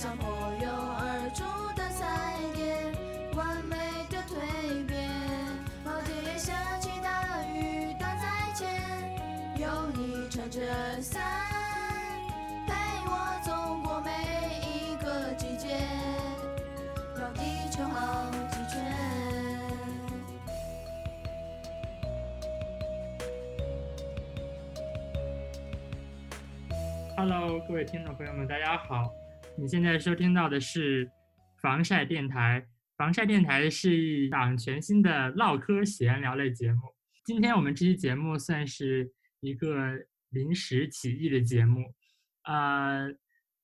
像破蛹而出的彩蝶，完美的蜕变。老天爷下起大雨挡在前，有你撑着伞，陪我走过每一个季节，绕地球好几圈。Hello，各位听众朋友们，大家好！你现在收听到的是防晒电台。防晒电台是一档全新的唠嗑闲聊类节目。今天我们这期节目算是一个临时起意的节目。呃，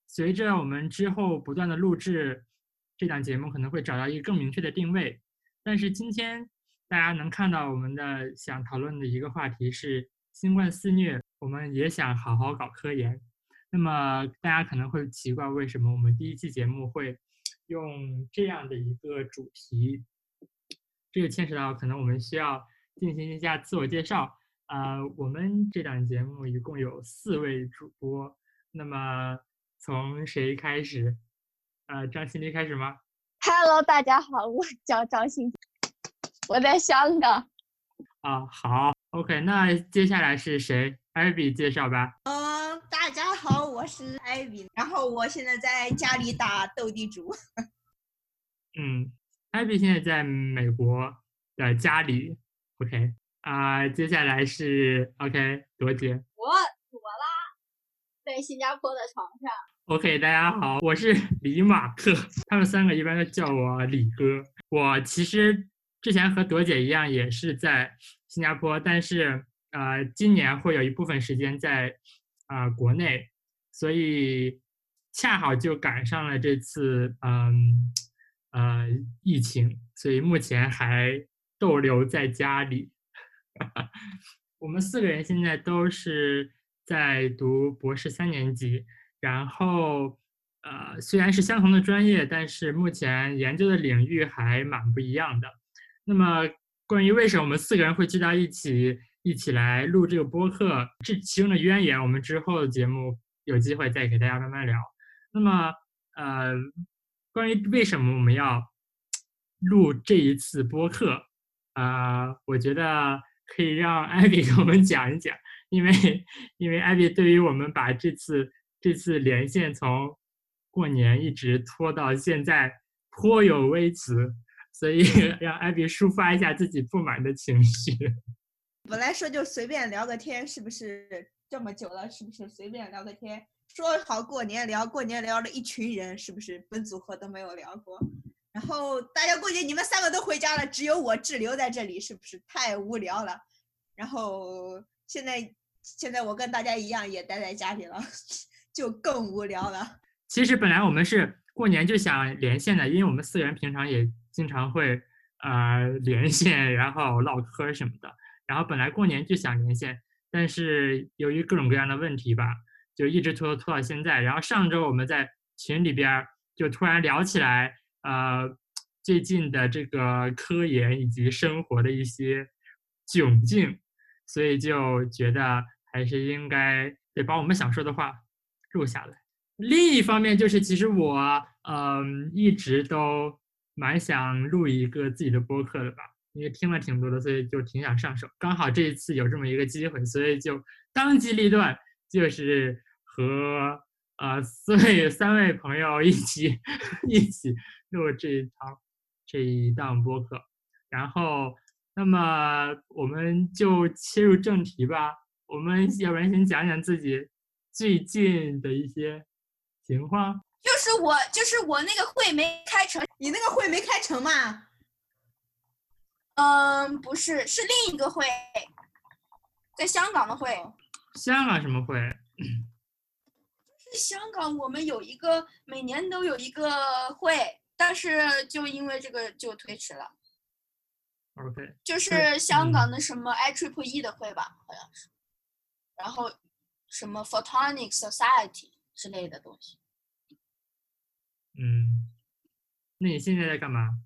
随着我们之后不断的录制，这档节目可能会找到一个更明确的定位。但是今天大家能看到我们的想讨论的一个话题是新冠肆虐，我们也想好好搞科研。那么大家可能会奇怪，为什么我们第一期节目会用这样的一个主题？这个牵扯到可能我们需要进行一下自我介绍。呃，我们这档节目一共有四位主播，那么从谁开始？呃，张新丽开始吗？Hello，大家好，我叫张欣，我在香港。啊，好，OK，那接下来是谁？Abby 介绍吧。我是艾比，然后我现在在家里打斗地主。嗯，Abby 现在在美国的家里，OK 啊、接下来是 OK 朵姐我朵拉，在新加坡的床上。，OK 大家好，我是 李马克，他们三个一般都叫我李哥。我其实之前和朵姐一样，也是在新加坡，但是呃，今年会有一部分时间在啊、呃国内，所以恰好就赶上了这次嗯呃疫情，所以目前还逗留在家里。我们四个人现在都是在读博士三年级，然后呃虽然是相同的专业，但是目前研究的领域还蛮不一样的。那么关于为什么我们四个人会聚到一起，一起来录这个播客，这其中的渊源，我们之后的节目有机会再给大家慢慢聊。那么呃，关于为什么我们要录这一次播客，呃、我觉得可以让艾比给我们讲一讲，因为因为艾比对于我们把这次这次连线从过年一直拖到现在颇有微词，所以 让艾比抒发一下自己不满的情绪。本来说就随便聊个天，是不是这么久了？是不是随便聊个天？说好过年聊，过年聊了一群人，是不是本组合都没有聊过？然后大家过年你们三个都回家了，只有我滞留在这里，是不是太无聊了？然后现在现在我跟大家一样也待在家里了，就更无聊了。其实本来我们是过年就想连线的，因为我们四人平常也经常会呃连线，然后唠嗑什么的。然后本来过年就想连线，但是由于各种各样的问题吧，就一直拖拖到现在。然后上周我们在群里边就突然聊起来，呃，最近的这个科研以及生活的一些窘境，所以就觉得还是应该得把我们想说的话录下来。另一方面就是，其实我嗯一直都蛮想录一个自己的播客的吧，因为听了挺多的，所以就挺想上手。刚好这一次有这么一个机会，所以就当机立断，就是和呃四位三位朋友一起 一起录这一堂这一档播客。然后，那么我们就切入正题吧。我们要不然先讲讲自己最近的一些情况。就是我，就是我那个会没开成。你那个会没开成嘛？嗯，不是，是另一个会，在香港的会。香港什么会？是香港，我们有一个每年都有一个会，但是就因为这个就推迟了。OK，就是香港的什么 I Triple E 的会吧，好像是，然后什么 Photonic Society 之类的东西。嗯，那你现在在干嘛？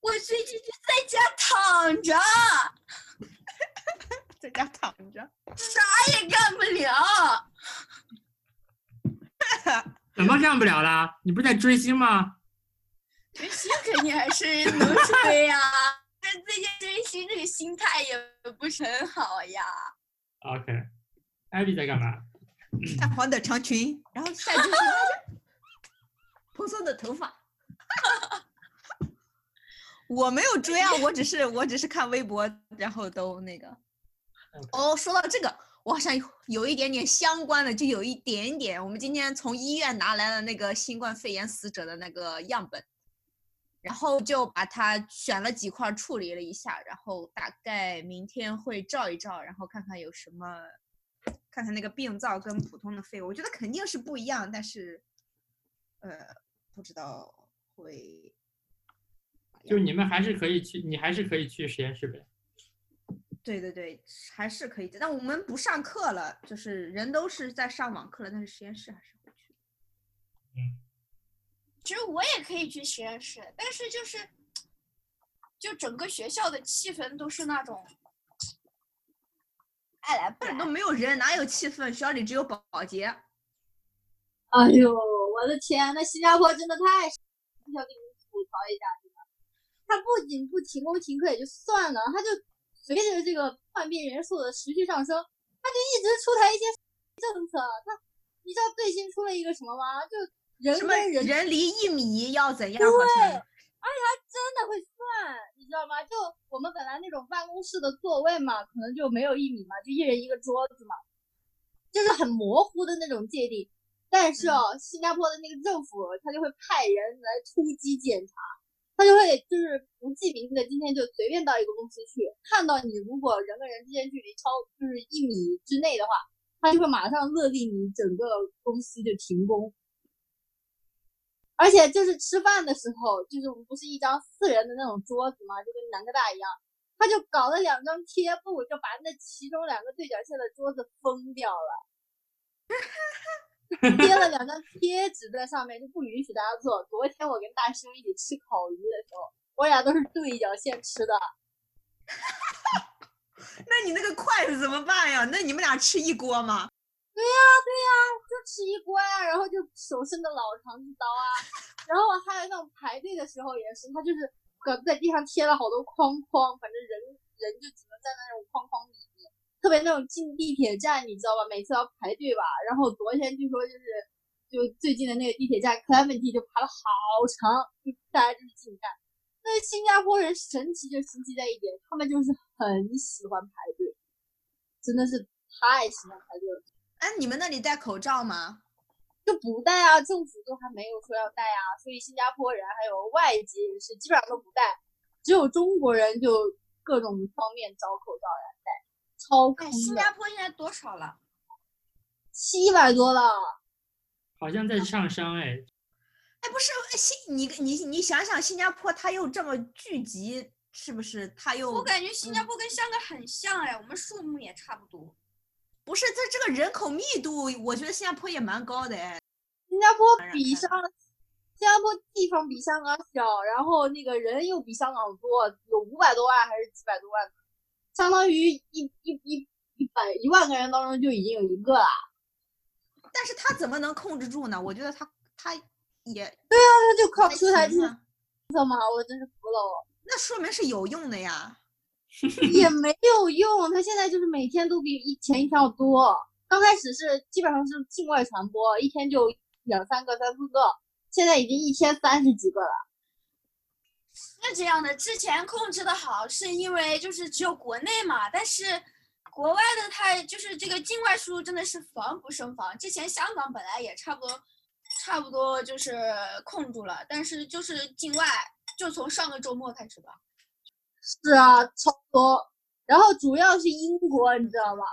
我最近就在家躺着，在家躺着。啥也干不了。怎么干不了啦？你不是在追星吗？追星肯定还是能追呀、但最近追星这个心态也不是很好呀。OK，艾比在干嘛？淡黄的长裙，然后下就是那个 蓬松的头发。我没有追啊，我只是我只是看微博，然后都那个。哦，说到这个，我好像有有一点点相关的，就有一点点。我们今天从医院拿来了那个新冠肺炎死者的那个样本，然后就把它选了几块处理了一下，然后大概明天会照一照，然后看看有什么，看看那个病灶跟普通的肺，我觉得肯定是不一样，但是，呃，不知道会。就你们还是可以去，你还是可以去实验室呗。对对对，还是可以的。但我们不上课了，就是人都是在上网课了，但是实验室还是会去。其实我也可以去实验室，但是就是，就整个学校的气氛都是那种爱来不来。都没有人，哪有气氛？学校里只有保保洁。哎呦，我的天，那新加坡真的太……我想跟你们吐槽一下，真的，它不仅不停工停课也就算了，他就随着这个患病人数的持续上升，他就一直出台一些政策。他，你知道最新出了一个什么吗？就人什么跟人人离一米要怎样？对。而且他真的会算，你知道吗？就我们本来那种办公室的座位嘛，可能就没有一米嘛，就一人一个桌子嘛，就是很模糊的那种界定。但是哦，新加坡的那个政府他就会派人来突击检查，他就会就是不记名字的，今天就随便到一个公司去，看到你如果人跟人之间距离超就是一米之内的话，他就会马上勒令你整个公司就停工。而且就是吃饭的时候，就是我们不是一张四人的那种桌子嘛，就跟南科大一样，他就搞了两张贴布，就把那其中两个对角线的桌子封掉了，贴了两张贴纸在上面，就不允许大家坐。昨天我跟大师兄一起吃烤鱼的时候，我俩都是对角线吃的，那你那个筷子怎么办呀？那你们俩吃一锅吗？对呀对呀就吃一锅呀，然后就手伸的老长刀啊，然后还有那种排队的时候也是，他就是搁在地上贴了好多框框，反正人人就只能站在那种框框里面，特别那种进地铁站，你知道吧？每次要排队吧，然后昨天据说就是就最近的那个地铁站 Clementi 就排了好长，就大家就是进站。那新加坡人神奇就神奇在一点，他们就是很喜欢排队，真的是太喜欢排队了。哎，你们那里戴口罩吗？就不戴啊，政府都还没有说要戴啊，所以新加坡人还有外籍人士基本上都不戴，只有中国人就各种方面找口罩来戴，超哎，坑的，新加坡现在多少了？七百多了，好像在上升哎，哎，不是新你你你想想，新加坡它又这么聚集，是不是？它又我感觉新加坡跟香港很像哎，我们数目也差不多。不是它这个人口密度，我觉得新加坡也蛮高的哎。新加坡比香新加坡地方比香港小，然后那个人又比香港多，有五百多万还是几百多万，相当于一一一一百一万个人当中就已经有一个了。但是他怎么能控制住呢？我觉得他他也对啊，他就靠还出台政行啊策嘛，我真是服了我。那说明是有用的呀。也没有用，他现在就是每天都比以前一天要多。刚开始是基本上是境外传播，一天就两三个、三四个，现在已经一天三十几个了。是这样的，之前控制的好，是因为就是只有国内嘛，但是国外的它就是这个境外输入真的是防不胜防。之前香港本来也差不多，差不多就是控住了，但是就是境外，就从上个周末开始吧。是啊，超多。然后主要是英国，你知道吗？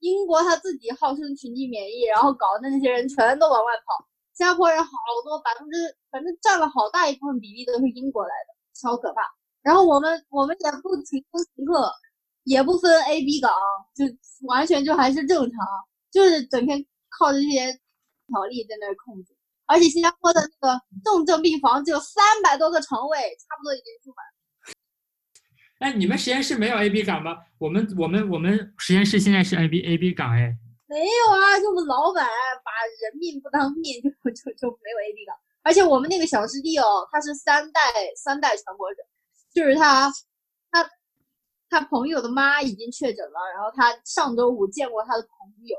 英国他自己号称群体免疫，然后搞的那些人全都往外跑。新加坡人好多，百分之反正占了好大一部分比例都是英国来的，超可怕。然后我们我们也不停工停课，也不分 A、B 岗，就完全就还是正常，就是整天靠这些条例在那儿控制。而且新加坡的那个重症病房只有三百多个床位，差不多已经住满。哎，你们实验室没有 A B 岗吗？我们我们我们实验室现在是 A B A B 岗哎，没有啊，就我们老板把人命不当命，就就就没有 AD 了。而且我们那个小师弟哦，他是三代三代传播者，就是他他他朋友的妈已经确诊了，然后他上周五见过他的朋友，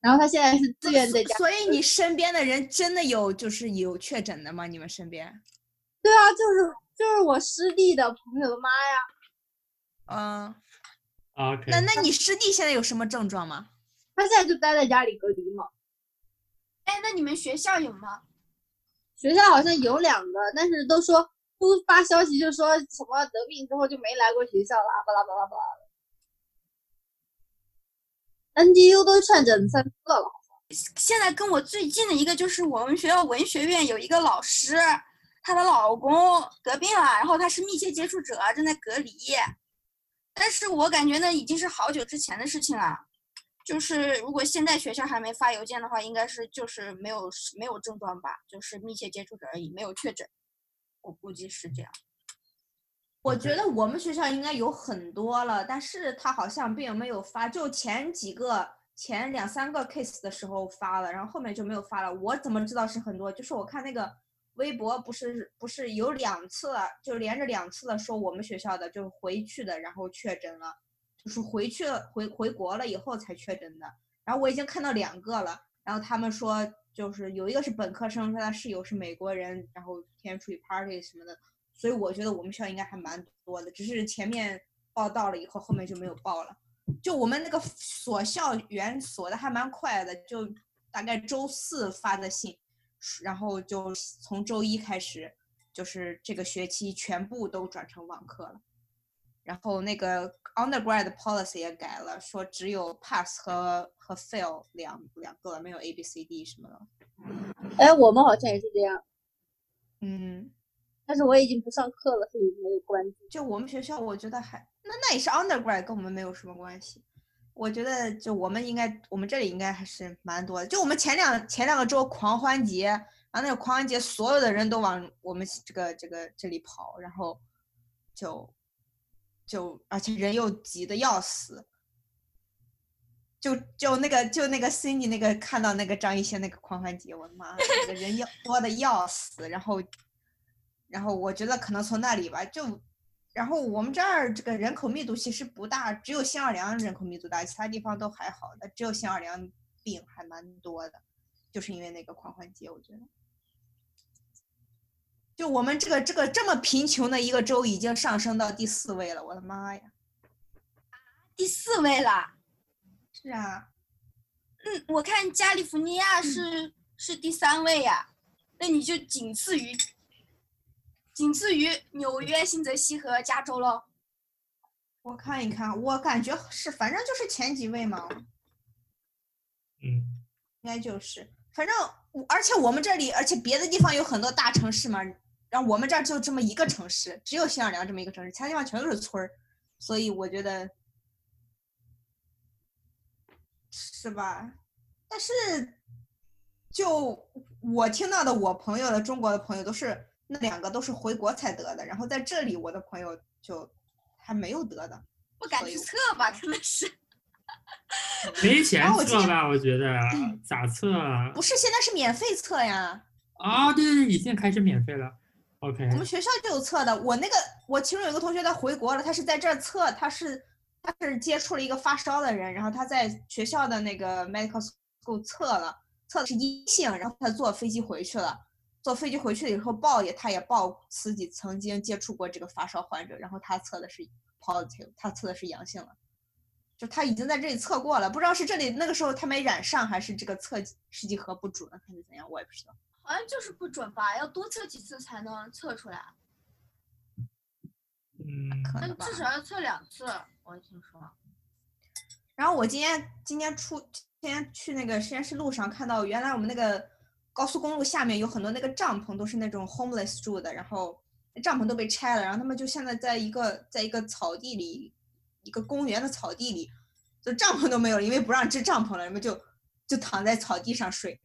然后他现在是自愿在家。所以你身边的人真的有就是有确诊的吗？你们身边？对啊，就是就是我师弟的朋友的妈呀。嗯，OK，那那你师弟现在有什么症状吗？他现在就待在家里隔离嘛。哎，那你们学校有吗？学校好像有两个，但是都说都发消息就说什么得病之后就没来过学校啦，巴拉巴拉巴拉的。NGU 都确诊三个了，现在跟我最近的一个就是我们学校文学院有一个老师，她的老公得病了，然后她是密切接触者，正在隔离。但是我感觉那已经是好久之前的事情了。就是如果现在学校还没发邮件的话，应该是就是没有没有症状吧，就是密切接触者而已，没有确诊。我估计是这样。我觉得我们学校应该有很多了，但是他好像并没有发，就前几个前两三个 case 的时候发了，然后后面就没有发了。我怎么知道是很多？就是我看那个微博，不是不是有两次了，就连着两次的说我们学校的就回去的，然后确诊了，就是回去了回回国了以后才确诊的。然后我已经看到两个了，然后他们说就是有一个是本科生，说他室友是美国人，然后天天出去 party 什么的。所以我觉得我们学校应该还蛮多的，只是前面报到了以后，后面就没有报了。就我们那个锁校园锁的还蛮快的，就大概周四发的信，然后就从周一开始，就是这个学期全部都转成网课了。然后那个 undergrad policy 也改了，说只有 pass 和和 fail 两两个，没有 A B C D 什么的。哎，我们好像也是这样，嗯。但是我已经不上课了，所以没有关注。就我们学校，我觉得还那那也是 undergrad，跟我们没有什么关系。我觉得就我们应该，我们这里应该还是蛮多的。就我们前两前两个周狂欢节，然后那个狂欢节，所有的人都往我们这个这个这里跑，然后就就而且人又挤得要死。就就那个就那个 Cindy 那个看到那个张艺兴那个狂欢节，我的妈，那个人要多的要死，然后。然后我觉得可能从那里吧，就，然后我们这儿这个人口密度其实不大，只有新奥尔良人口密度大，其他地方都还好的，只有新奥尔良病还蛮多的，就是因为那个狂欢节，我觉得。就我们这个这个这么贫穷的一个州，已经上升到第四位了，我的妈呀！第四位了。是啊。嗯，我看加利福尼亚是、嗯、是第三位呀，那你就仅次于。仅次于纽约、新泽西和加州喽。我看一看，我感觉是，反正就是前几位嘛。嗯，应该就是，反正而且我们这里，而且别的地方有很多大城市嘛，然后我们这儿就这么一个城市，只有新奥尔良这么一个城市，其他地方全都是村儿，所以我觉得是吧？但是就我听到的，我朋友的中国的朋友都是。那两个都是回国才得的，然后在这里我的朋友就还没有得的，不敢去测吧，真的是。没钱测吧？我觉得咋测啊？不是，现在是免费测呀。啊，对对对，已经开始免费了。OK。我们学校就有测的，我那个我其中有一个同学他回国了，他是在这儿测，他是他是接触了一个发烧的人，然后他在学校的那个 medical school 测了，测的是阴性，然后他坐飞机回去了。坐飞机回去了以后报也，他也报自己曾经接触过这个发烧患者，然后他测的是 positive，他测的是阳性了，就他已经在这里测过了，不知道是这里那个时候他没染上，还是这个测试剂盒不准，还是怎样，我也不知道。好像就是不准吧，要多测几次才能测出来。嗯，可能吧。至少要测两次，我听说。然后我今天今天出今天去那个实验室路上看到，原来我们那个。高速公路下面有很多那个帐篷，都是那种 homeless 住的，然后帐篷都被拆了，然后他们就现在在一个在一个草地里，一个公园的草地里，就帐篷都没有了，因为不让支帐篷了，人们就就躺在草地上睡。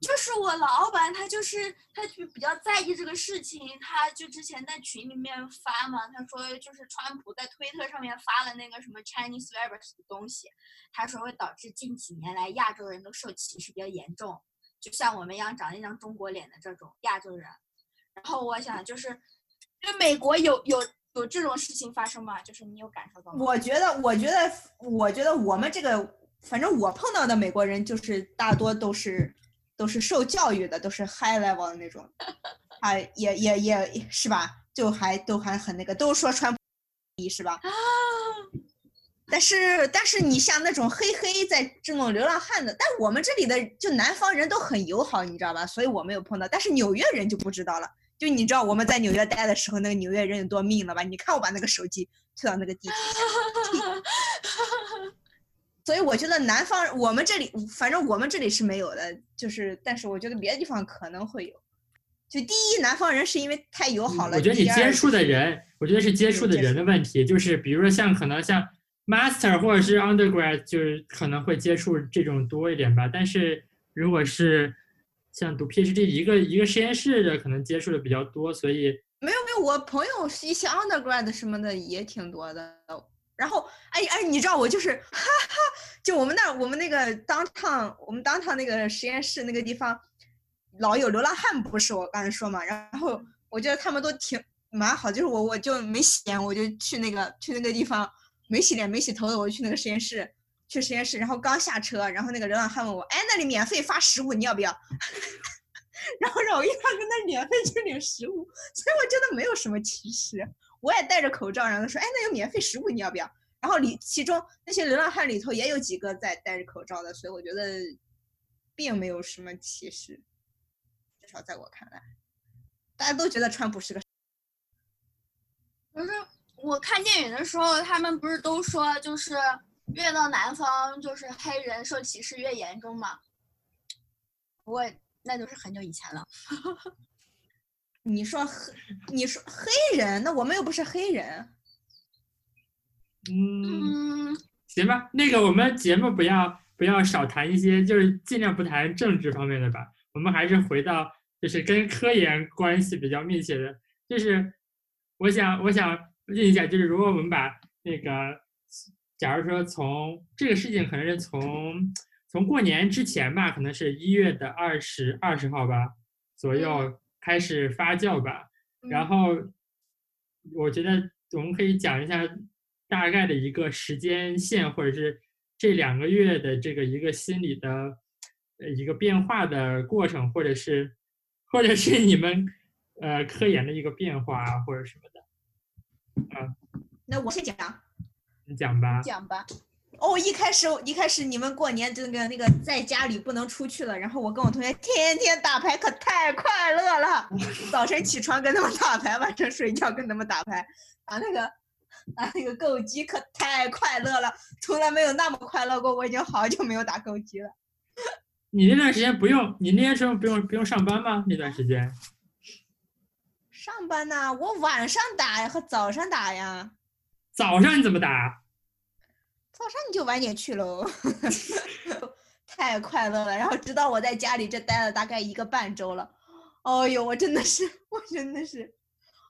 就是我老板，他就是他就比较在意这个事情，他就之前在群里面发嘛，他说就是川普在推特上面发了那个什么 Chinese virus 的东西，他说会导致近几年来亚洲人都受歧视比较严重，就像我们一样长一张中国脸的这种亚洲人。然后我想就是，就美国有有有这种事情发生吗？就是你有感受到吗？我觉得，我觉得，我觉得我们这个，反正我碰到的美国人，就是大多都是都是受教育的，都是 high level 的那种，啊也也也是吧，就还都还很那个，都说川普是吧？啊，但是但是你像那种黑黑在这种流浪汉的，但我们这里的就南方人都很友好，你知道吧？所以我没有碰到，但是纽约人就不知道了。就你知道我们在纽约待的时候，那个纽约人有多命了吧？你看我把那个手机推到那个地铁，所以我觉得南方我们这里，反正我们这里是没有的，就是但是我觉得别的地方可能会有。就第一，南方人是因为太友好了。我觉得你接触的人，我觉得是接触的人的问题，就是比如说像可能像 master 或者是 undergrad，就是可能会接触这种多一点吧。但是如果是像读 PhD 一个一个实验室的，可能接触的比较多，所以没有没有，我朋友是一些 undergrad 什么的也挺多的。然后，哎哎，你知道我就是，哈哈，就我们那我们那个当趟我们当趟那个实验室那个地方，老有流浪汉，不是我刚才说嘛。然后我觉得他们都挺蛮好，就是我我就没洗脸，我就去那个去那个地方没洗脸没洗头的，我就去那个实验室去实验室，然后刚下车，然后那个流浪汉问我，哎，那里免费发食物，你要不要？然后让我一边跟那免费去领食物，所以我觉得没有什么歧视。我也戴着口罩，然后说：“哎，那有免费食物，你要不要？”然后里其中那些流浪汉里头也有几个在戴着口罩的，所以我觉得并没有什么歧视，至少在我看来，大家都觉得川普是个可是我看电影的时候，他们不是都说，就是越到南方，就是黑人受歧视越严重嘛？不过那就是很久以前了。你说黑，你说黑人，那我们又不是黑人。嗯，嗯，行吧。那个我们节目不要不要少谈一些，就是尽量不谈政治方面的吧。我们还是回到就是跟科研关系比较密切的，就是我想我想问一下，就是如果我们把那个，假如说从这个事情可能是从从过年之前吧，可能是一月的二十二十号吧左右开始发酵吧，然嗯后我觉得我们可以讲一下大概的一个时间线，或者是这两个月的这个一个心理的呃一个变化的过程，或者是或者是你们呃科研的一个变化啊，或者什么的，那我先讲。你讲吧。讲吧。哦，一开始一开始你们过年那个那个在家里不能出去了，然后我跟我同学天天打牌，可太快乐了。早晨起床跟他们打牌，晚上睡觉跟他们打牌，打那个打那个斗鸡可太快乐了，从来没有那么快乐过。我已经好久没有打斗鸡了。你那段时间不用，你那段时候不用不用上班吗？那段时间上班呐，我晚上打呀和早上打呀，早上你怎么打？早上你就晚点去喽。太快乐了，然后直到我在家里这待了大概一个半周了，哦呦，我真的是，我真的是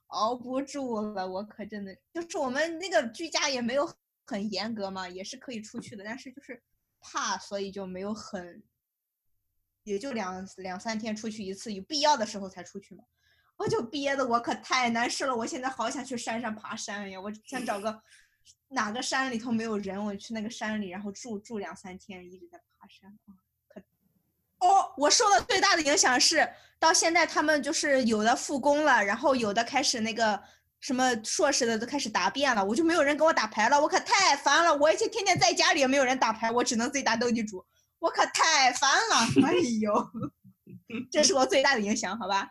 熬不住了，我可真的就是我们那个居家也没有很严格嘛，也是可以出去的，但是就是怕，所以就没有很，也就两两三天出去一次，有必要的时候才出去嘛。我就憋得我可太难受了，我现在好想去山上爬山呀！我想找个哪个山里头没有人，我去那个山里，然后住住两三天，一直在爬山。啊可哦，我受的最大的影响是，到现在他们就是有的复工了，然后有的开始那个什么硕士的都开始答辩了，我就没有人跟我打牌了，我可太烦了。我以前天天在家里也没有人打牌，我只能自己打斗地主，我可太烦了。哎呦，这是我最大的影响，好吧？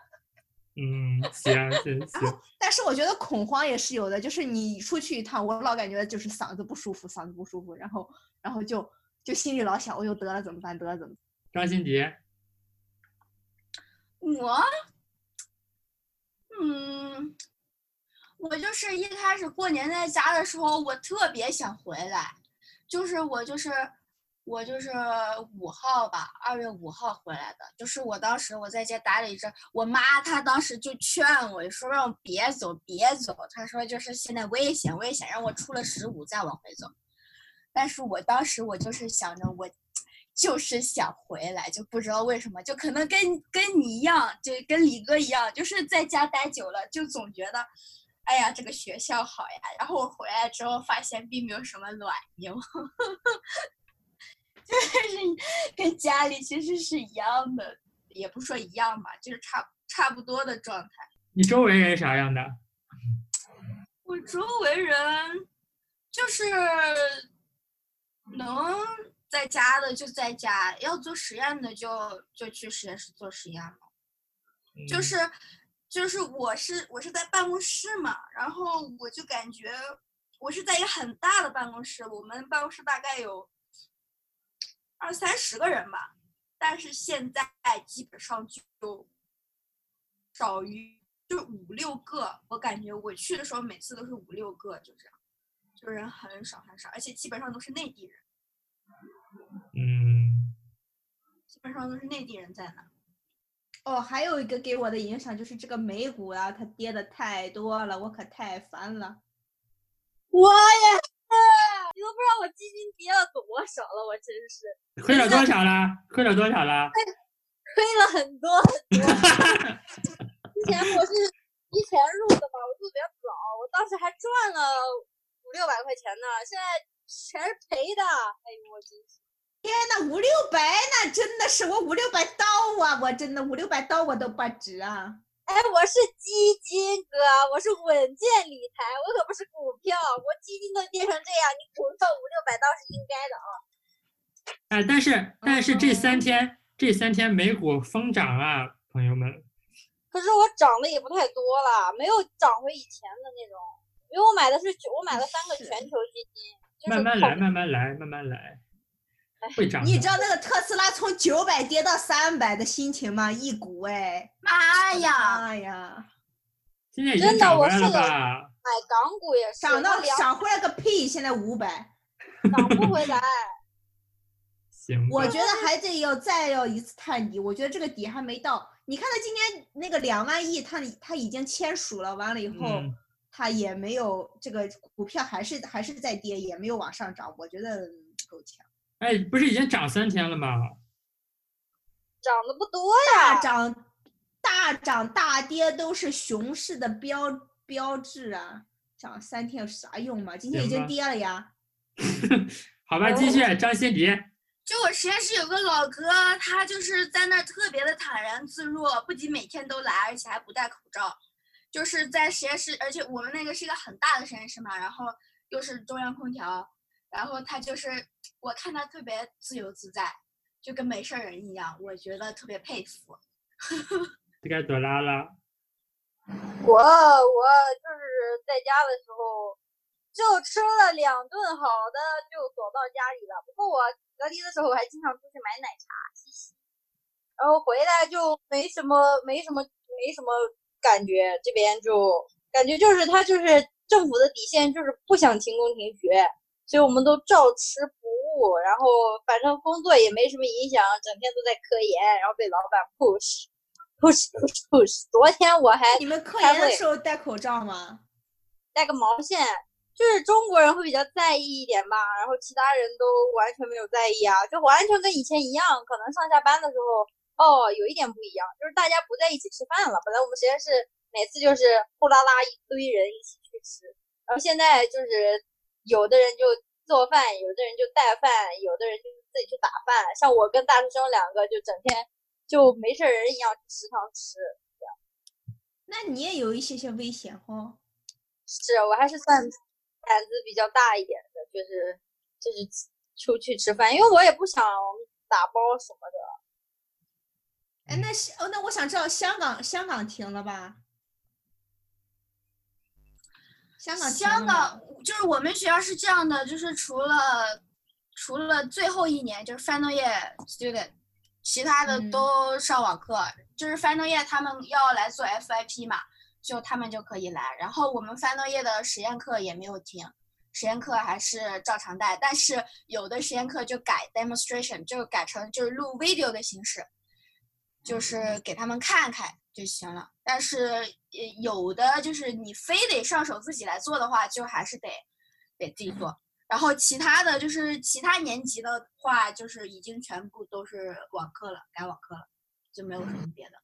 嗯，行行 行，但是我觉得恐慌也是有的，就是你出去一趟，我老感觉就是嗓子不舒服，嗓子不舒服，然后然后就就心里老想，我又得了怎么办？得了怎么办？张新杰，我，嗯，我就是一开始过年在家的时候，我特别想回来，就是我就是我就是五号吧，二月五号回来的。就是我当时我在家待了一阵，我妈她当时就劝我说让我别走，别走。她说就是现在危险，危险，让我出了十五再往回走。但是我当时我就是想着我就是想回来，就不知道为什么，就可能跟跟你一样，就跟李哥一样，就是在家待久了，就总觉得，哎呀这个学校好呀。然后我回来之后发现并没有什么卵用。就 是跟家里其实是一样的，也不说一样吧，就是差差不多的状态。你周围人啥样的？我周围人就是能在家的就在家，要做实验的就就去实验室做实验了。就嗯是就是我是我是在办公室嘛，然后我就感觉我是在一个很大的办公室，我们办公室大概有二三十个人吧，但是现在基本上就少于就五六个，我感觉我去的时候每次都是五六个，就这样，就人很少很少，而且基本上都是内地人，嗯，基本上都是内地人在那。哦，还有一个给我的影响就是这个美股啊，它跌的太多了，我可太烦了。我也是，你都不知道我基金跌了多少了，我真是亏了多少了？亏了多少了？亏了很多很多。之前我是提前入的吧，我入的比较早，我当时还赚了五六百块钱呢，现在全是赔的。哎呦，我真是。天呐，五六百那真的是我五六百刀啊！我真的五六百刀我都不值啊！哎，我是基金哥，我是稳健理财，我可不是股票。我基金都跌成这样，你股票五六百倒是应该的啊。哎，但是但是这三哦天这三天美股疯涨啊，朋友们。可是我涨的也不太多了，没有涨回以前的那种，因为我买的是我买了三个全球基金，就是慢慢来，慢慢来，慢慢来，会涨。你知道那个特斯拉从九百跌到三百的心情吗？一股哎，妈呀！妈呀，现在已经真的涨回来了我是的吧？买港股也是，涨到两涨回来个屁！现在五百，涨不回来。行，我觉得还得要再要一次探底，我觉得这个底还没到。你看他今天那个两万亿，他他已经签署了，完了以后。嗯它也没有这个股票还是还是在跌，也没有往上涨，我觉得够呛。哎，不是已经涨三天了吗？涨得不多呀，大涨大涨大跌都是熊市的标标志啊，涨三天有啥用嘛？今天已经跌了呀。好吧，继续，张新迪。就我实验室有个老哥，他就是在那儿特别的坦然自若，不仅每天都来，而且还不戴口罩。就是在实验室，而且我们那个是一个很大的实验室嘛，然后又是中央空调，然后他就是我看他特别自由自在，就跟没事人一样，我觉得特别佩服。这该朵拉拉。我我就是在家的时候就吃了两顿好的，就躲到家里了。不过我隔离的时候，我还经常出去买奶茶，嘻嘻。然后回来就没什么没什么没什么感觉，这边就感觉就是他就是政府的底线就是不想停工停学，所以我们都照吃然后反正工作也没什么影响，整天都在科研，然后被老板 push push push push。昨天我还你们科研的时候戴口罩吗？戴个毛线，就是中国人会比较在意一点吧，然后其他人都完全没有在意啊，就完全跟以前一样。可能上下班的时候，哦，有一点不一样，就是大家不在一起吃饭了。本来我们实验室每次就是呼啦啦一堆人一起去吃，然后现在就是有的人就做饭，有的人就带饭，有的人就自己去打饭。像我跟大师兄两个就整天就没事人一样去食堂吃。那你也有一些些危险哈。是我还是算胆子比较大一点的，就是就是出去吃饭，因为我也不想打包什么的。哎，那是哦，那我想知道香港香港停了吧？香港香港就是我们学校是这样的，就是除了除了最后一年就是 final year student，其他的嗯都上网课。就是 final year 他们要来做 FIP 嘛，就他们就可以来。然后我们 final year 的实验课也没有停，实验课还是照常带，但是有的实验课就改 demonstration，就改成就是录 video 的形式，就是给他们看看就行了。但是呃有的就是你非得上手自己来做的话，就还是得得自己做。然后其他的就是其他年级的话，就是已经全部都是网课了，改网课了，就没有什么别的。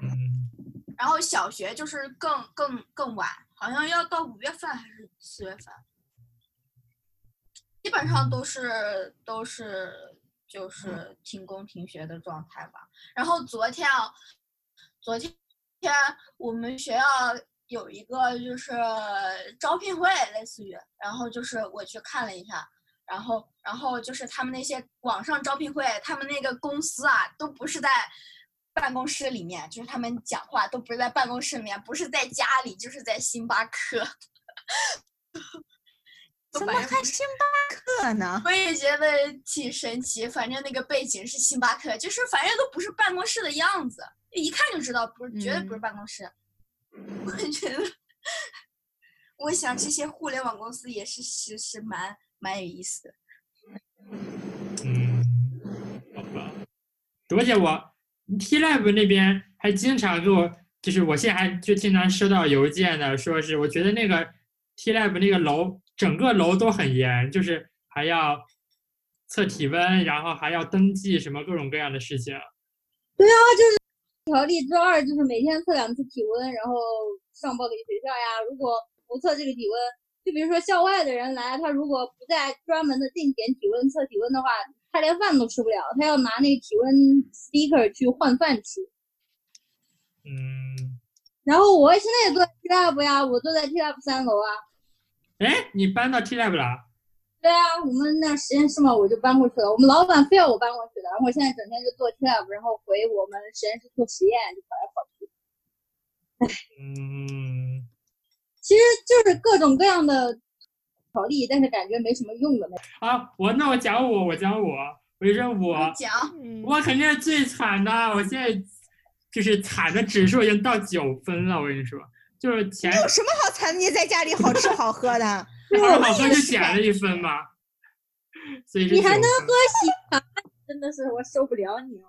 嗯，然后小学就是更更更晚，好像要到五月份还是四月份，基本上都是都是就是停工停学的状态吧。然后昨天啊，昨天我们学校有一个就是招聘会，类似于，然后就是我去看了一下，然后然后就是他们那些网上招聘会，他们那个公司啊，都不是在办公室里面，就是他们讲话都不是在办公室里面，不是在家里，就是在星巴克。怎么还星巴克呢？我也觉得挺神奇，反正那个背景是星巴克，就是反正都不是办公室的样子，一看就知道不是，绝对不是嗯办公室。我觉得，我想这些互联网公司也是是是蛮蛮有意思的。嗯，好吧。而且我 T Lab 那边还经常给我，就是我现在还就经常收到邮件的，说是我觉得那个 T Lab 那个楼整个楼都很严，就是还要测体温，然后还要登记什么各种各样的事情。条例之二就是每天测两次体温，然后上报给学校呀。如果不测这个体温，就比如说校外的人来，他如果不在专门的定点体温测体温的话，他连饭都吃不了，他要拿那个体温 sticker 去换饭吃。嗯，然后我现在也坐在 T lab 呀，我坐在 T lab 三楼啊。哎，你搬到 T Lab 了？对啊，我们那实验室嘛，我就搬过去了。我们老板非要我搬过去的，然后我现在整天就做 lab，然后回我们实验室做实验，就跑来跑去。嗯，其实就是各种各样的条例，但是感觉没什么用的那种。啊，我那我讲我，我讲我，我就说我，讲，嗯我肯定是最惨的，我现在就是惨的指数已经到九分了，我跟你说，就是前有什么好惨的？你在家里好吃好喝的，好好喝就减了一分嘛，所以是9你还能喝喜茶？真的是我受不了你哦！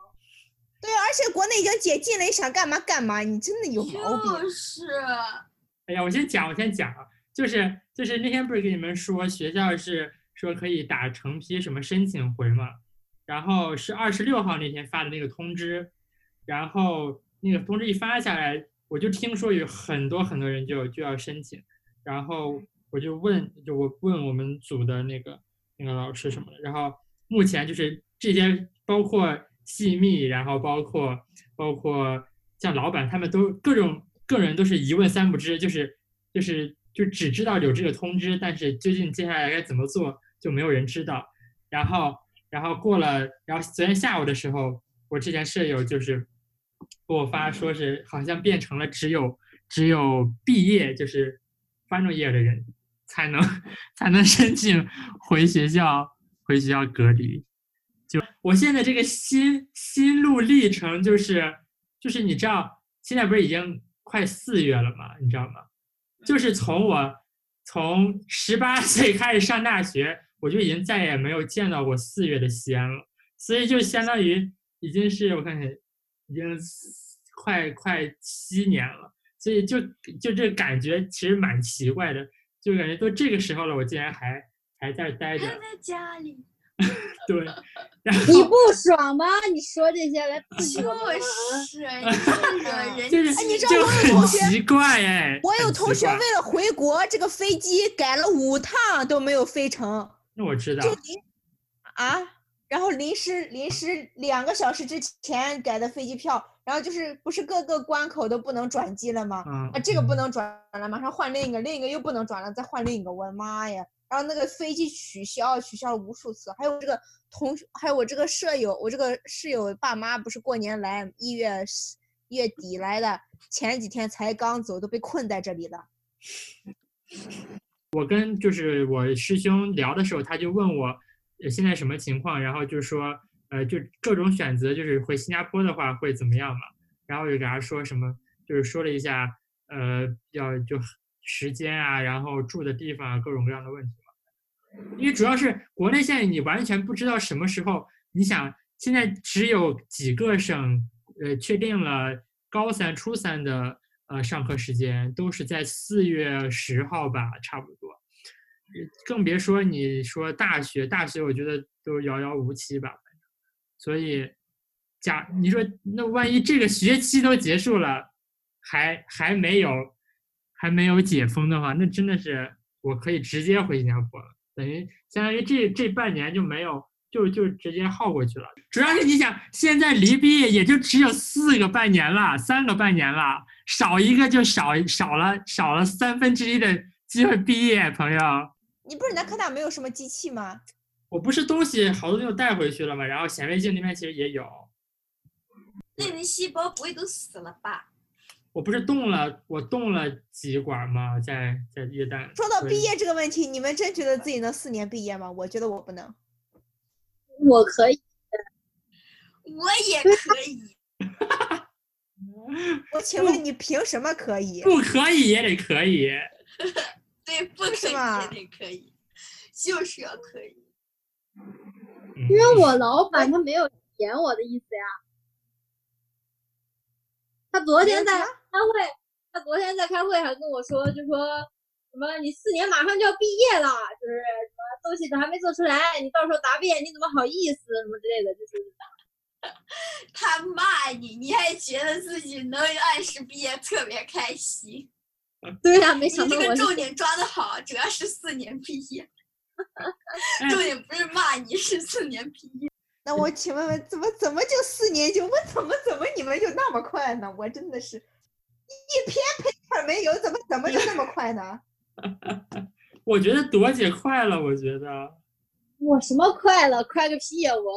对，而且国内已经解禁了，你想干嘛干嘛，你真的有毛病。就是哎呀，我先讲，我先讲啊，就是就是那天不是跟你们说学校是说可以打成批什么申请回嘛，然后是二十六号那天发的那个通知，然后那个通知一发下来，我就听说有很多很多人就就要申请，然后我就问，就我问我们组的那个那个老师什么的，然后目前就是这些包括细密，然后包括包括像老板他们都各种个人都是一问三不知，就是就是就只知道有这个通知，但是究竟接下来该怎么做就没有人知道。然后然后过了，然后昨天下午的时候，我之前舍友就是给我发说是好像变成了只有只有毕业就是 final year 的人才能才能申请回学校回学校隔离。就我现在这个心心路历程就是就是你知道现在不是已经快四月了嘛，你知道吗？就是从我从十八 岁开始上大学，我就已经再也没有见到过四月的西安了，所以就相当于已经是我看看，已经快快七年了，所以就就这感觉其实蛮奇怪的，就感觉都这个时候了，我竟然还还在待着还，在家里，对，然后你不爽吗？你说这些来就？是这个 人就是哎你知道就我有很同学奇怪哎，我有同学为了回国，这个飞机改了五趟都没有飞成那我知道，啊，然后临时临时两个小时之前改的飞机票，然后就是不是各个关口都不能转机了吗？嗯啊，这个不嗯能转了，马上换另一个，另一个又不能转了，再换另一个，我的妈呀！然后那个飞机取消，取消了无数次。还有这个同学，还有我这个舍友，我这个室友爸妈不是过年来一月十一月底来的，前几天才刚走，都被困在这里了。我跟就是我师兄聊的时候，他就问我呃现在什么情况，然后就说呃就各种选择，就是回新加坡的话会怎么样嘛？然后就给他说什么，就是说了一下呃要就时间啊，然后住的地方啊各种各样的问题嘛。因为主要是国内现在你完全不知道什么时候，你想现在只有几个省呃确定了高三、初三的呃上课时间都是在四月十号吧，差不多。更别说你说大学，大学我觉得都遥遥无期吧。所以，假你说那万一这个学期都结束了，还还没有还没有解封的话，那真的是我可以直接回新加坡了，等于相当于这这半年就没有就就直接耗过去了。主要是你想，现在离毕业也就只有四个半年了，三个半年了，少一个就少少了少了三分之一的机会毕业，朋友。你不是南科大没有什么机器吗？我不是东西好多就带回去了吗？然后显微镜那边其实也有，那你细胞不会都死了吧？我不是动了，我动了几管吗？在在液氮。说到毕业这个问题，你们真觉得自己能四年毕业吗？我觉得我不能。我可以，我也可以。我请问你凭什么可以？不可以也得可以。对，不可以也得可以，就是要可以。因因为我老板他没有点我的意思呀。他昨天在开会，他昨天在开会还跟我说，就说什么你四年马上就要毕业了，就是什么东西都还没做出来，你到时候答辩你怎么好意思什么之类的，就是 他骂你，你还觉得自己能按时毕业，特别开心。对呀、没你这个想到我是重点抓得好，主要是四年毕业，哎重点不是骂你，是四年毕业。那我请问问，怎么怎么就四年就我怎么怎么你们就那么快呢？我真的是一篇 paper 没有，怎么怎么就那么快呢？我觉得朵姐快了，我觉得。我什么快了，快个屁呀、我！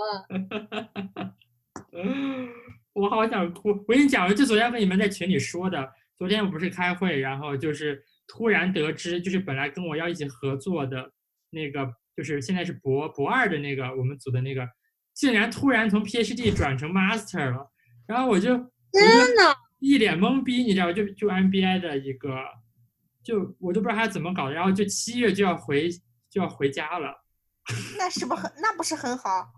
我好想哭！我跟你讲，就昨天跟你们在群里说的，昨天我不是开会，然后就是突然得知，就是本来跟我要一起合作的那个，就是现在是博博二的那个我们组的那个，竟然突然从 PhD 转成 Master 了，然后我就我就真的，一脸懵逼，你知道，就就 MBI 的一个，就我都不知道他怎么搞的，然后就七月就要回就要回家了。那是不是很那不是很好？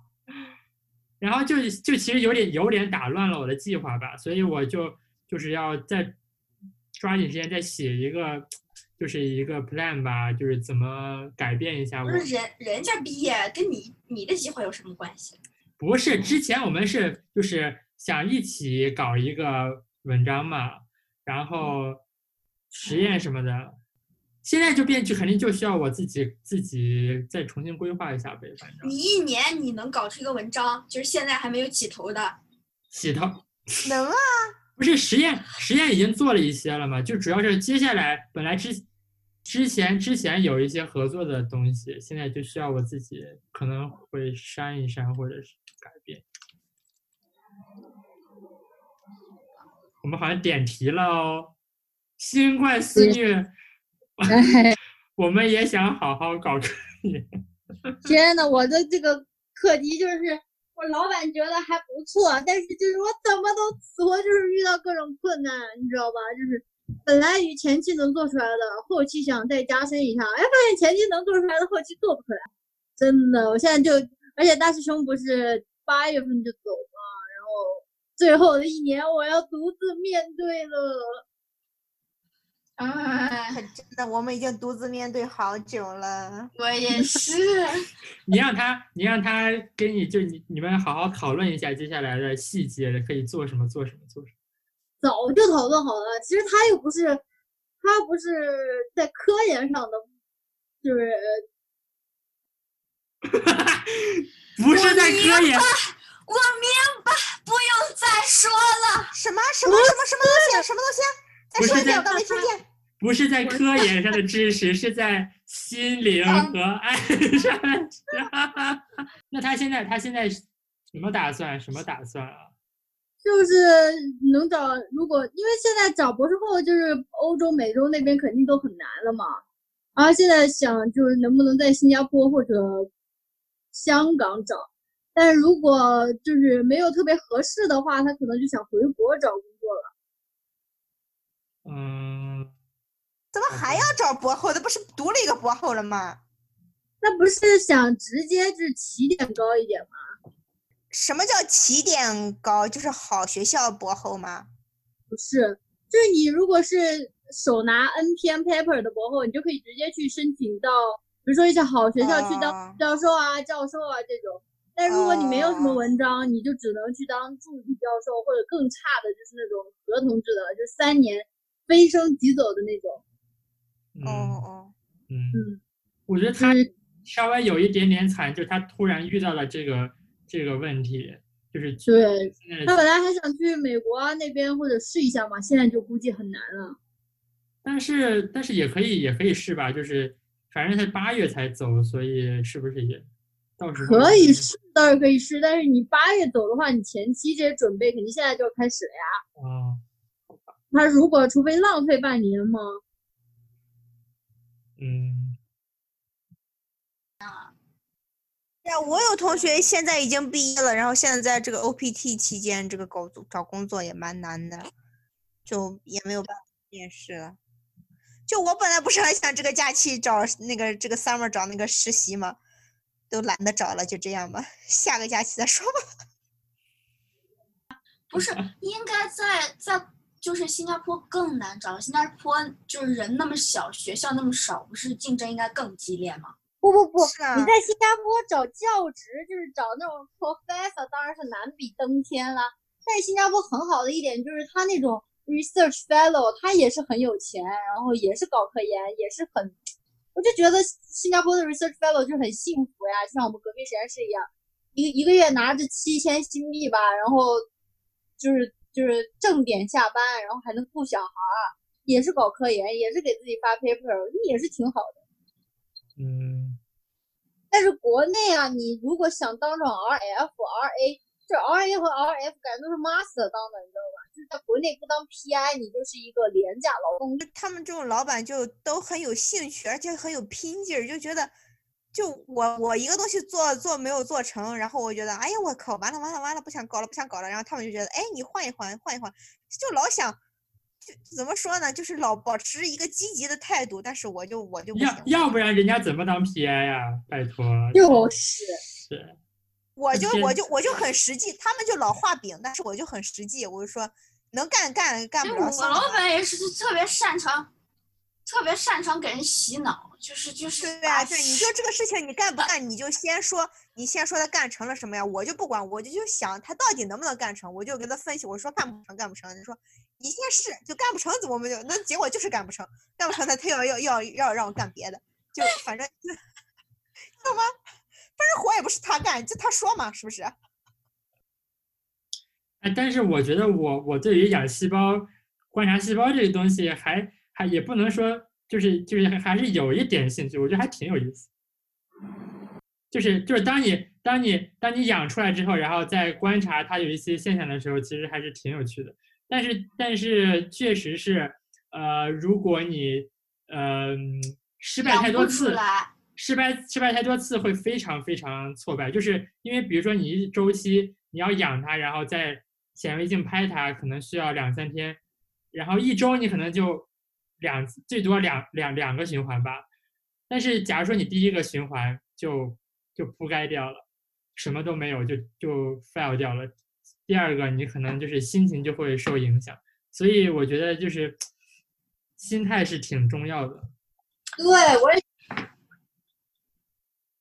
然后就就其实有点有点打乱了我的计划吧，所以我就就是要再抓紧时间再写一个，就是一个 plan 吧，就是怎么改变一下我不。是人人家毕业跟你你的计划有什么关系？不是之前我们是就是想一起搞一个文章嘛，然后实验什么的，现在就变就肯定就需要我自己自己再重新规划一下呗，反正你一年你能搞出一个文章，就是现在还没有起头的，起头。能啊，不是实验，实验已经做了一些了嘛，就主要是接下来本来之之前之前有一些合作的东西，现在就需要我自己可能会删一删或者是改变。我们好像点题了哦，新冠肆虐，哎，我们也想好好搞科研。天呐，我的这个课题就是我老板觉得还不错，但是就是我怎么都死活就是遇到各种困难，你知道吧？就是本来与前期能做出来的，后期想再加深一下，哎，发现前期能做出来的，后期做不出来。真的，我现在就，而且大师兄不是八月份就走嘛，然后最后的一年我要独自面对了。哎，可真的，我们已经独自面对好久了。我也是。你让他，你让他跟你就你你们好好讨论一下接下来的细节，可以做什么做什么做什么。早就讨论好了。其实他又不是，他不是在科研上的，就是 不是在科研，我明白，不用再说了。什么什么什么什么东西？什么东西？再说一遍，我刚没听见。不是在科研上的知识，是在心灵和爱上的。那他现在他现在什么打算？什么打算啊？就是能找，如果因为现在找博士后，就是欧洲、美洲那边肯定都很难了嘛。然后现在想就是能不能在新加坡或者香港找，但是如果就是没有特别合适的话，他可能就想回国找工作了。嗯，怎么还要找博后？他不是读了一个博后了吗？那不是想直接就是起点高一点吗？什么叫起点高？就是好学校博后吗？不是，就是你如果是手拿 NPM paper 的博后，你就可以直接去申请到，比如说一些好学校去哦当教授啊、教授啊这种。但如果你没有什么文章，你就只能去当助理教授，或者更差的就是那种合同制的，就三年飞升即走的那种。哦嗯哦，嗯，嗯，我觉得他稍微有一点点惨，就是他突然遇到了这个这个问题，就是对他本来还想去美国啊那边或者试一下嘛，现在就估计很难了。但是但是也可以也可以试吧，就是反正他八月才走，所以是不是也到时候可以试倒是可以试，但是你八月走的话，你前期这些准备肯定现在就要开始了呀。啊？他如果除非浪费半年吗，嗯，对啊，我有同学现在已经毕业了，然后现在在这个 OPT 期间，这个搞找工作也蛮难的，就也没有办法面试了。就我本来不是很想这个假期找那个这个 summer 找那个实习嘛，都懒得找了，就这样吧，下个假期再说吧。不是应该在在就是新加坡更难找，新加坡就是人那么小，学校那么少，不是竞争应该更激烈吗？不不不，啊你在新加坡找教职，就是找那种 professor，当然是难比登天了。但是新加坡很好的一点就是他那种 research fellow，他也是很有钱，然后也是搞科研，也是很，我就觉得新加坡的 research fellow 就很幸福呀，就像我们隔壁实验室一样，一个一个月拿着七千新币吧，然后就是就是正点下班，然后还能顾小孩儿，也是搞科研，也是给自己发 paper，也是挺好的。嗯，但是国内啊，你如果想当上 RF、RA，这 RA 和 RF 感觉都是 master 当的，你知道吧？就是在国内不当 PI，你就是一个廉价劳动力。他们这种老板就都很有兴趣，而且很有拼劲儿，就觉得，就我我一个东西做做没有做成，然后我觉得，哎呀我靠，完了完了完了，不想搞了不想搞了，然后他们就觉得，哎你换一换换一换，就老想，怎么说呢，就是老保持一个积极的态度，但是我就我就不要行，要不然人家怎么当 PI 呀？拜托，就是，是我就我就我就很实际，他们就老画饼，但是我就很实际，我就说能干干干不了我老板也是特别擅长，特别擅长给人洗脑，就是就是对啊，对，你就这个事情你干不干，你就先说，你先说他干成了什么呀？我就不管，我就就想他到底能不能干成，我就给他分析，我说干不成，干不成。你说你先试，就干不成，怎么没有？那结果就是干不成，干不成他他要要要要让我干别的，就反正就懂吗？反正活也不是他干，就他说嘛，是不是？哎，但是我觉得我我对于养细胞、观察细胞这个东西还还也不能说就是就是还还是有一点兴趣，我觉得还挺有意思。就是就是当你当你当你养出来之后，然后再观察它有一些现象的时候，其实还是挺有趣的。但是但是确实是，呃，如果你呃失败太多次，失败失败太多次会非常非常挫败，就是因为比如说你一周期你要养它，然后再显微镜拍它，可能需要两三天，然后一周你可能就两最多两两两个循环吧。但是假如说你第一个循环就就铺盖掉了，什么都没有就就 fail 掉了，第二个你可能就是心情就会受影响，所以我觉得就是心态是挺重要的。对我也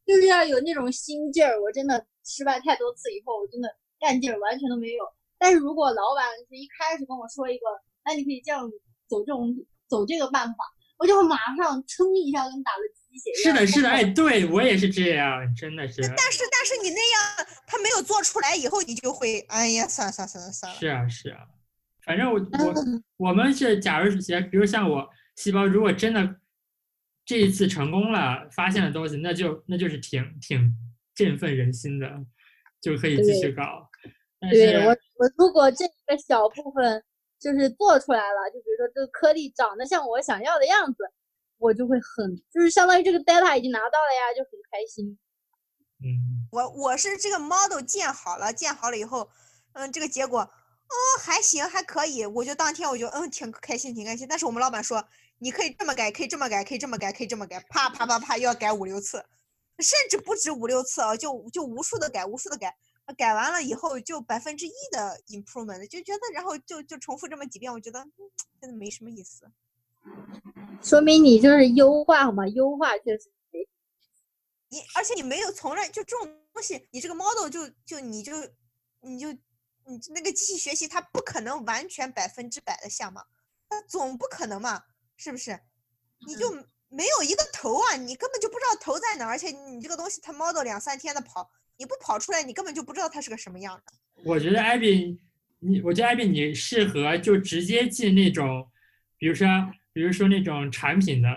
就是要有那种心劲儿。我真的失败太多次以后，我真的干劲儿完全都没有。但是如果老板是一开始跟我说一个，哎，你可以这样走这种走这个办法，我就会马上噌一下跟打了鸡血一样。是的，是的，哎，对我也是这样，真的是。但是但是你那样他没有做出来以后，你就会，哎呀，算了算了算了算了。是啊，是啊，反正我我我们是，假如是比如像我细胞，如果真的这一次成功了，发现了东西，那就那就是挺挺振奋人心的，就可以继续搞。但是对我，我如果这个小部分就是做出来了，就比如说这个颗粒长得像我想要的样子，我就会很，就是相当于这个 data 已经拿到了呀，就很开心。嗯，我我是这个 model 建好了，建好了以后，嗯，这个结果，哦，还行，还可以，我就当天我就嗯挺开心，挺开心。但是我们老板说，你可以这么改，可以这么改，可以这么改，可以这么改，啪啪啪啪又要改五六次，甚至不止五六次啊，就就无数的改，无数的改，呃改完了以后就百分之一的 improvement，就觉得然后就就重复这么几遍，我觉得嗯真的没什么意思。说明你就是优化嘛，优化确实你而且你没有从来就这种东西，你这个 model 就就你就你就你那个机器学习，它不可能完全百分之百的像嘛，它总不可能嘛，是不是？你就没有一个头啊，你根本就不知道头在哪，而且你这个东西它 model 两三天的跑，你不跑出来，你根本就不知道它是个什么样的。我觉得艾比，你我觉得艾比你适合就直接进那种，比如说比如说那种产品的，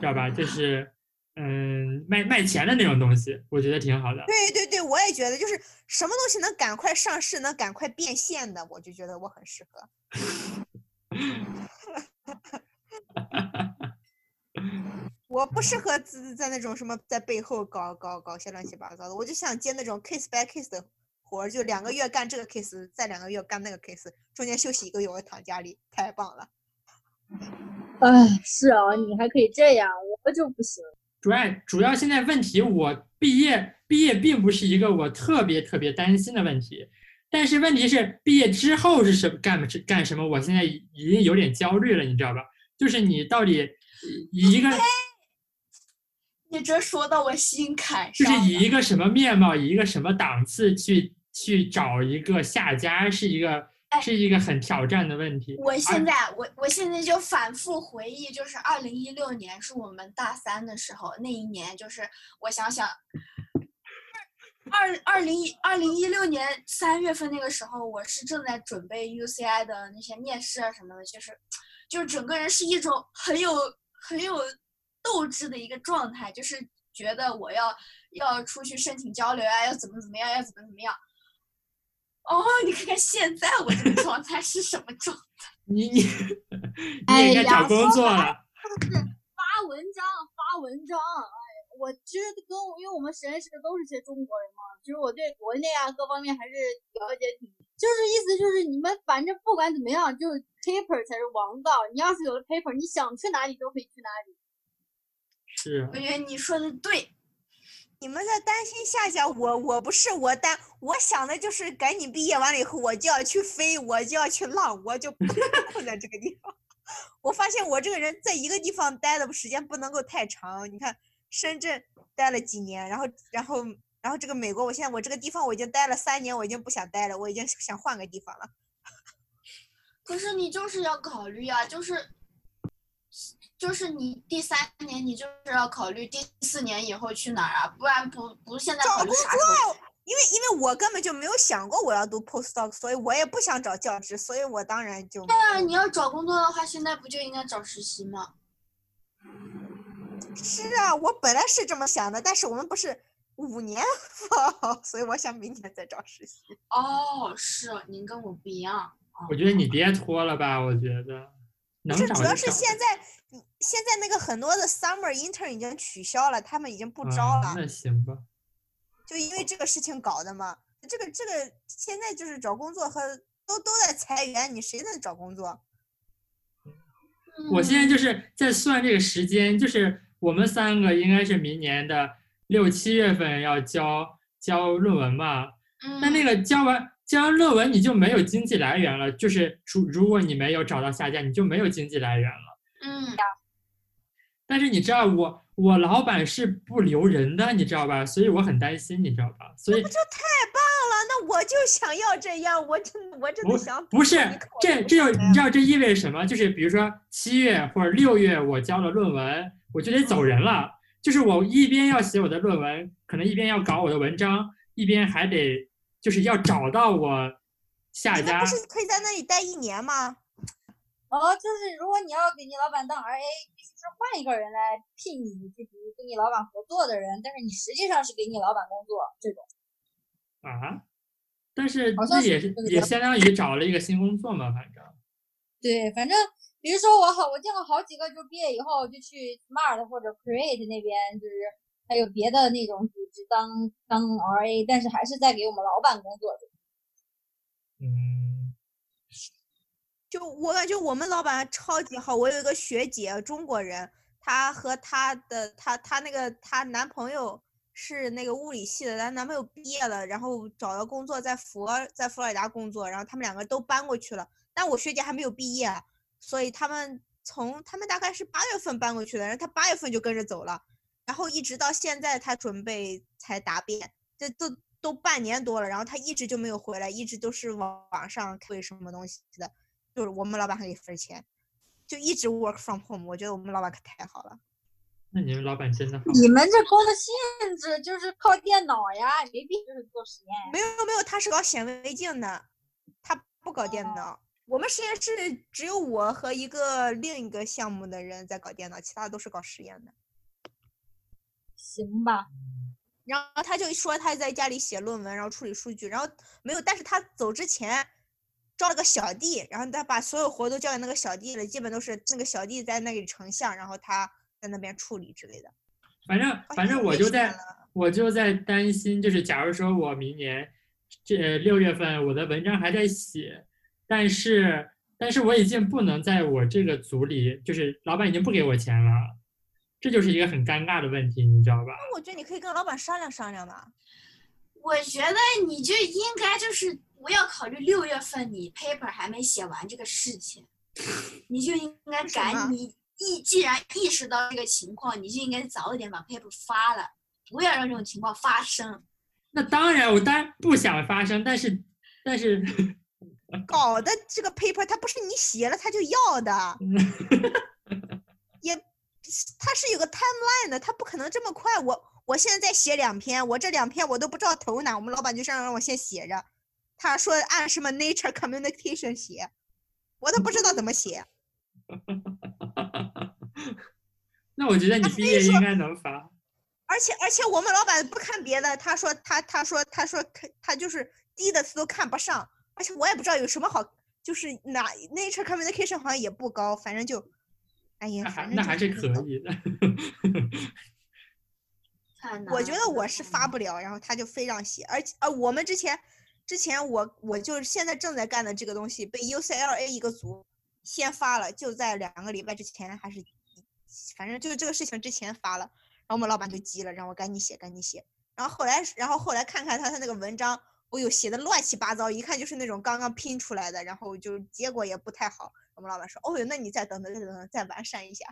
知道吧？就是嗯卖卖钱的那种东西，我觉得挺好的。对对对，我也觉得，就是什么东西能赶快上市，能赶快变现的，我就觉得我很适合。我不适合在在那种什么在背后搞搞搞些乱七八糟的，我就想接那种 case by case 的活儿，就两个月干这个 case，再两个月干那个 case，中间休息一个月我躺家里，太棒了。哎，是啊，你还可以这样，我就不行。主要主要现在问题，我毕业毕业并不是一个我特别特别担心的问题，但是问题是毕业之后是什么干是干什么，我现在已已经有点焦虑了，你知道吧？就是你到底以一个你这说到我心坎上就是。以一个什么面貌，以一个什么档次去去找一个下家，是一个哎是一个很挑战的问题。我现在我我现在就反复回忆，就是二零一六年是我们大三的时候，那一年就是我想想，二二零一二零一六年三月份那个时候，我是正在准备 UCI 的那些面试啊什么的，就是就是整个人是一种很有很有斗志的一个状态，就是觉得我要要出去申请交流啊，要怎么怎么样，要怎么怎么样。哦，你看看现在我这个状态是什么状态？你你你哎也应该呀找工作了。发文章，发文章，哎，我其实跟我，因为我们实验室都是些中国人嘛，其实我对国内啊各方面还是了解挺，就是意思就是你们反正不管怎么样，就是 paper 才是王道。你要是有了 paper，你想去哪里都可以去哪里。是我觉得你说的对，你们在担心夏夏，我我不是我担，我想的就是赶紧毕业完了以后，我就要去飞，我就要去浪，我就不能困在这个地方。我发现我这个人在一个地方待的时间不能够太长。你看深圳待了几年，然后然后然后这个美国，我现在我这个地方我已经待了三年，我已经不想待了，我已经想换个地方了。可是你就是要考虑啊，就是就是你第三年你就是要考虑第四年以后去哪儿啊，不然不不现在找工考虑啥时候去？因为因为我根本就没有想过我要读 postdoc，所以我也不想找教职，所以我当然就对啊，你要找工作的话，现在不就应该找实习吗？是啊，我本来是这么想的，但是我们不是五年报，所以我想明年再找实习。哦，是您跟我不一样。我觉得你别拖了吧，我觉得不是，主要是现在现在那个很多的 summer intern 已经取消了，他们已经不招了，啊那行吧。就因为这个事情搞的嘛。这个这个现在就是找工作和都都在裁员，你谁在找工作？我现在就嗯是在算这个时间，就是我们三个应该是明年的六七月份要交交论文嘛。那那嗯个交完交完论文，你就没有经济来源了。就是如如果你没有找到下家，你就没有经济来源了。嗯，但是你知道我我老板是不留人的，你知道吧？所以我很担心，你知道吧？所以这太棒了，那我就想要这样，我真的我真的想不是这这就你知道这意味着什么？就是比如说七月或者六月我交了论文，我就得走人了。就是我一边要写我的论文，可能一边要搞我的文章，一边还得就是要找到我下家不。是可以在那里待一年吗？哦，就是如果你要给你老板当 RA，必须是换一个人来聘你，就比如跟你老板合作的人，但是你实际上是给你老板工作这种。啊，但是好像也是也相当于找了一个新工作嘛，反正对，反正比如说我好，我见过好几个，就毕业以后就去 Smart 或者 Create 那边，就是还有别的那种组织当当 RA，但是还是在给我们老板工作的。嗯，就我感觉我们老板超级好，我有一个学姐，中国人，她和她的她她那个她男朋友是那个物理系的，她男朋友毕业了，然后找到工作在佛在佛罗里达工作，然后他们两个都搬过去了。但我学姐还没有毕业，所以他们从他们大概是八月份搬过去的，然后她八月份就跟着走了，然后一直到现在他准备才答辩，这都都半年多了，然后他一直就没有回来，一直都是网网上会什么东西的，就是我们老板还给分钱，就一直 work from home，我觉得我们老板可太好了。那你们老板真的好。你们这工作性质就是靠电脑呀，没必要就是做实验。没有没有，他是搞显微镜的，他不搞电脑。我们实验室只有我和一个另一个项目的人在搞电脑，其他都是搞实验的。行吧，然后他就说他在家里写论文，然后处理数据，然后没有，但是他走之前招了个小弟，然后他把所有活都交给那个小弟了，基本都是那个小弟在那里成像，然后他在那边处理之类的。反正反正我就在我就在担心，就是假如说我明年这六月份我的文章还在写，但是但是我已经不能在我这个组里，就是老板已经不给我钱了，这就是一个很尴尬的问题，你知道吧？那我觉得你可以跟老板商量商量嘛。我觉得你就应该就是不要考虑六月份你 paper 还没写完这个事情，你就应该赶你意既然意识到这个情况，你就应该早一点把 paper 发了，不要让这种情况发生。那当然，我当然不想发生，但是但是搞的这个 paper 它不是你写了他就要的，也 它是有个 timeline 的，它不可能这么快。我我现在在写两篇，我这两篇我都不知道投哪，我们老板就这样让我先写着，他说按什么 nature communication 写，我都不知道怎么写。那我觉得你毕业应该能发。而且而且我们老板不看别的，他说他他说他说他就是低的他都看不上，而且我也不知道有什么好，就是哪 nature communication 好像也不高，反正就，哎呀，那还反正那还是可以的。我觉得我是发不了，然后他就非让写，而且呃，我们之前之前我我就是现在正在干的这个东西被 UCLA 一个组先发了，就在两个礼拜之前还是，反正就是这个事情之前发了，然后我们老板就急了，让我赶紧写赶紧写，然后后来然后后来看看他他那个文章，我有写的乱七八糟，一看就是那种刚刚拼出来的，然后就结果也不太好，我们老板说，哦哟，那你再等等再等等再完善一下。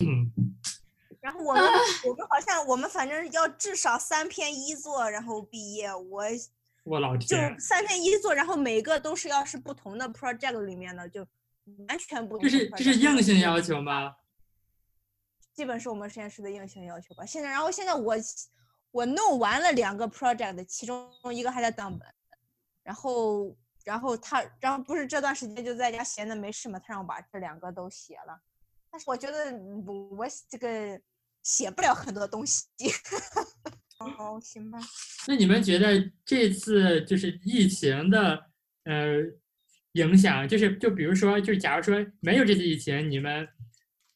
嗯，然后我们我们好像我们反正要至少三篇一作，然后毕业。我我老就，三篇一作，然后每个都是要是不同的 project 里面的，就完全不同的这。是这是硬性要求吗？基本是我们实验室的硬性要求吧。现在，然后现在我我弄完了两个 project，其中一个还在当本，然后然后他然后不是这段时间就在家闲的没事嘛，他让我把这两个都写了，但是我觉得我我这个写不了很多东西。哦，行吧。那你们觉得这次就是疫情的呃影响，就是就比如说，就是假如说没有这次疫情，你们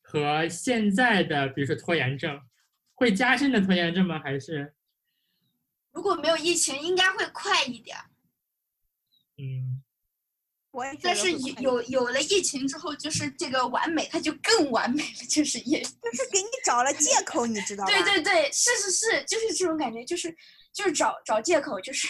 和现在的比如说拖延症，会加深的拖延症吗？还是如果没有疫情，应该会快一点儿。嗯，我也但是有有有了疫情之后，就是这个完美，它就更完美了，就是也 就是给你找了借口，你知道吗？对对对，是是是，就是这种感觉，就是就是找找借口，就是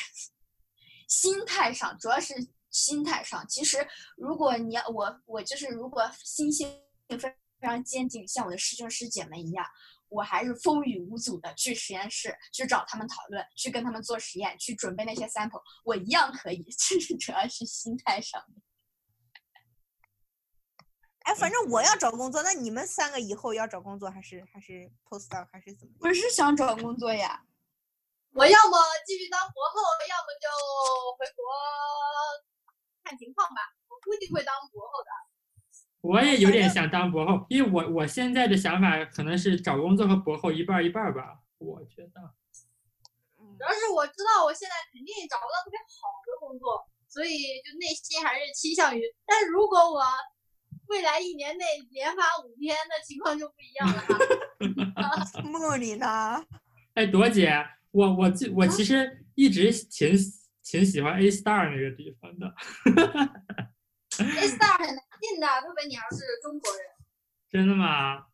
心态上，主要是心态上。其实如果你要我我就是如果心性非非常坚定，像我的师兄师姐们一样，我还是风雨无阻的去实验室去找他们讨论，去跟他们做实验，去准备那些 sample，我一样可以。就是主要是心态上面。哎，反正我要找工作，那你们三个以后要找工作还是还是 postdoc 还是怎么样？我是想找工作呀，我要么继续当博后，要么就回国看情况吧。我估计会当博后的。我也有点想当博后，因为我我现在的想法可能是找工作和博后一半一半吧，我觉得。主要是我知道我现在肯定找不到特别好的工作，所以就内心还是倾向于。但如果我未来一年内连发五篇，的情况就不一样了哈。梦里呢？哎，朵姐，我我最我其实一直挺喜挺喜欢 A star 那个地方的，A star 很难进的，特别你要是中国人。真的吗？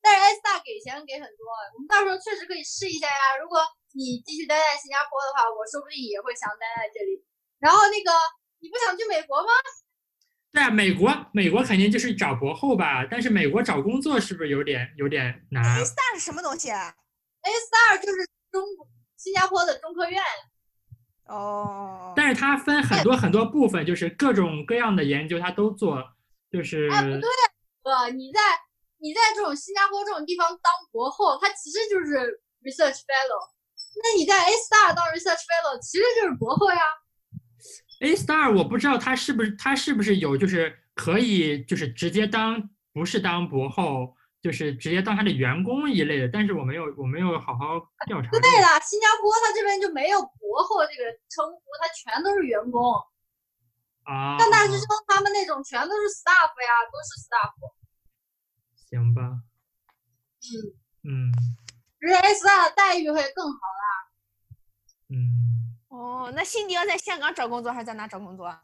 但是 A star 给钱给很多，我们到时候确实可以试一下呀。如果你继续待在新加坡的话，我说不定也会想待在这里。然后那个，你不想去美国吗？对啊，美国美国肯定就是找博后吧，但是美国找工作是不是有点有点难？A star 是什么东西啊？A star 就是中新加坡的中科院，哦，但是它分很多很多部分，就是各种各样的研究它都做，就是哎，不对，哥，你在你在这种新加坡这种地方当博后，它其实就是 research fellow。那你在 A star 当 research fellow，其实就是博后呀。A star 我不知道他是不是他是不是有就是可以就是直接当不是当博后，就是直接当他的员工一类的，但是我没有我没有好好调查这个。对了，新加坡他这边就没有博后这个称呼，他全都是员工。啊，像大学生他们那种全都是 staff 呀，都是 staff。行吧，嗯，嗯只是 star 的待遇会更好啦。嗯。哦，那辛迪要在香港找工作还是在哪找工作啊？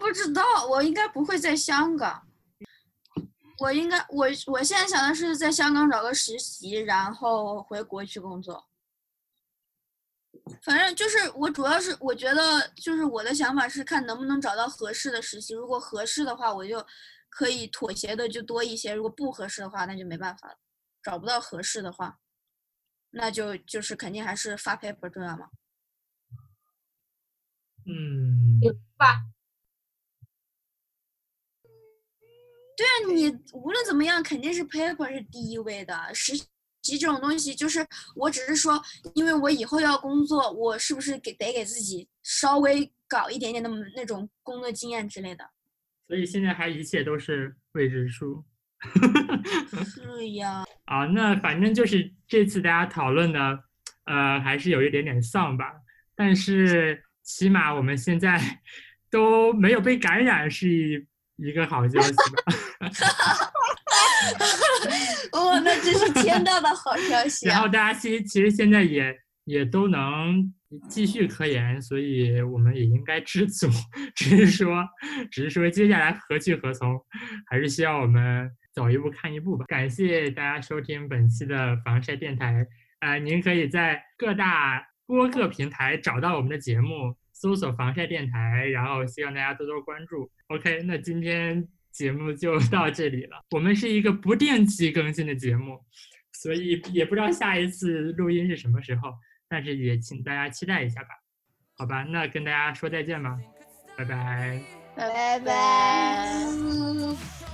不知道，我应该不会在香港。我应该，我我现在想的是在香港找个实习，然后回国去工作。反正就是我主要是我觉得就是我的想法是看能不能找到合适的实习，如果合适的话，我就可以妥协的就多一些；如果不合适的话，那就没办法了。找不到合适的话，那就就是肯定还是发 paper 重要嘛。嗯，吧，对啊，你无论怎么样，肯定是 paper 是第一位的。实习这种东西，就是我只是说，因为我以后要工作，我是不是给得给自己稍微搞一点点的那种工作经验之类的？所以现在还一切都是未知数。是呀，啊，那反正就是这次大家讨论的，呃，还是有一点点丧吧。但是起码我们现在 都没有被感染，是一一个好消息吧。哦，那真是天大的好消息啊！然后大家其实其实现在也也都能继续科研，所以我们也应该知足。只是说，只是说接下来何去何从，还是需要我们走一步看一步吧。感谢大家收听本期的防晒电台。呃，您可以在各大播客平台找到我们的节目，搜索“防晒电台”，然后希望大家多多关注。OK，那今天节目就到这里了。我们是一个不定期更新的节目，所以也不知道下一次录音是什么时候，但是也请大家期待一下吧。好吧，那跟大家说再见吧，拜拜。拜拜。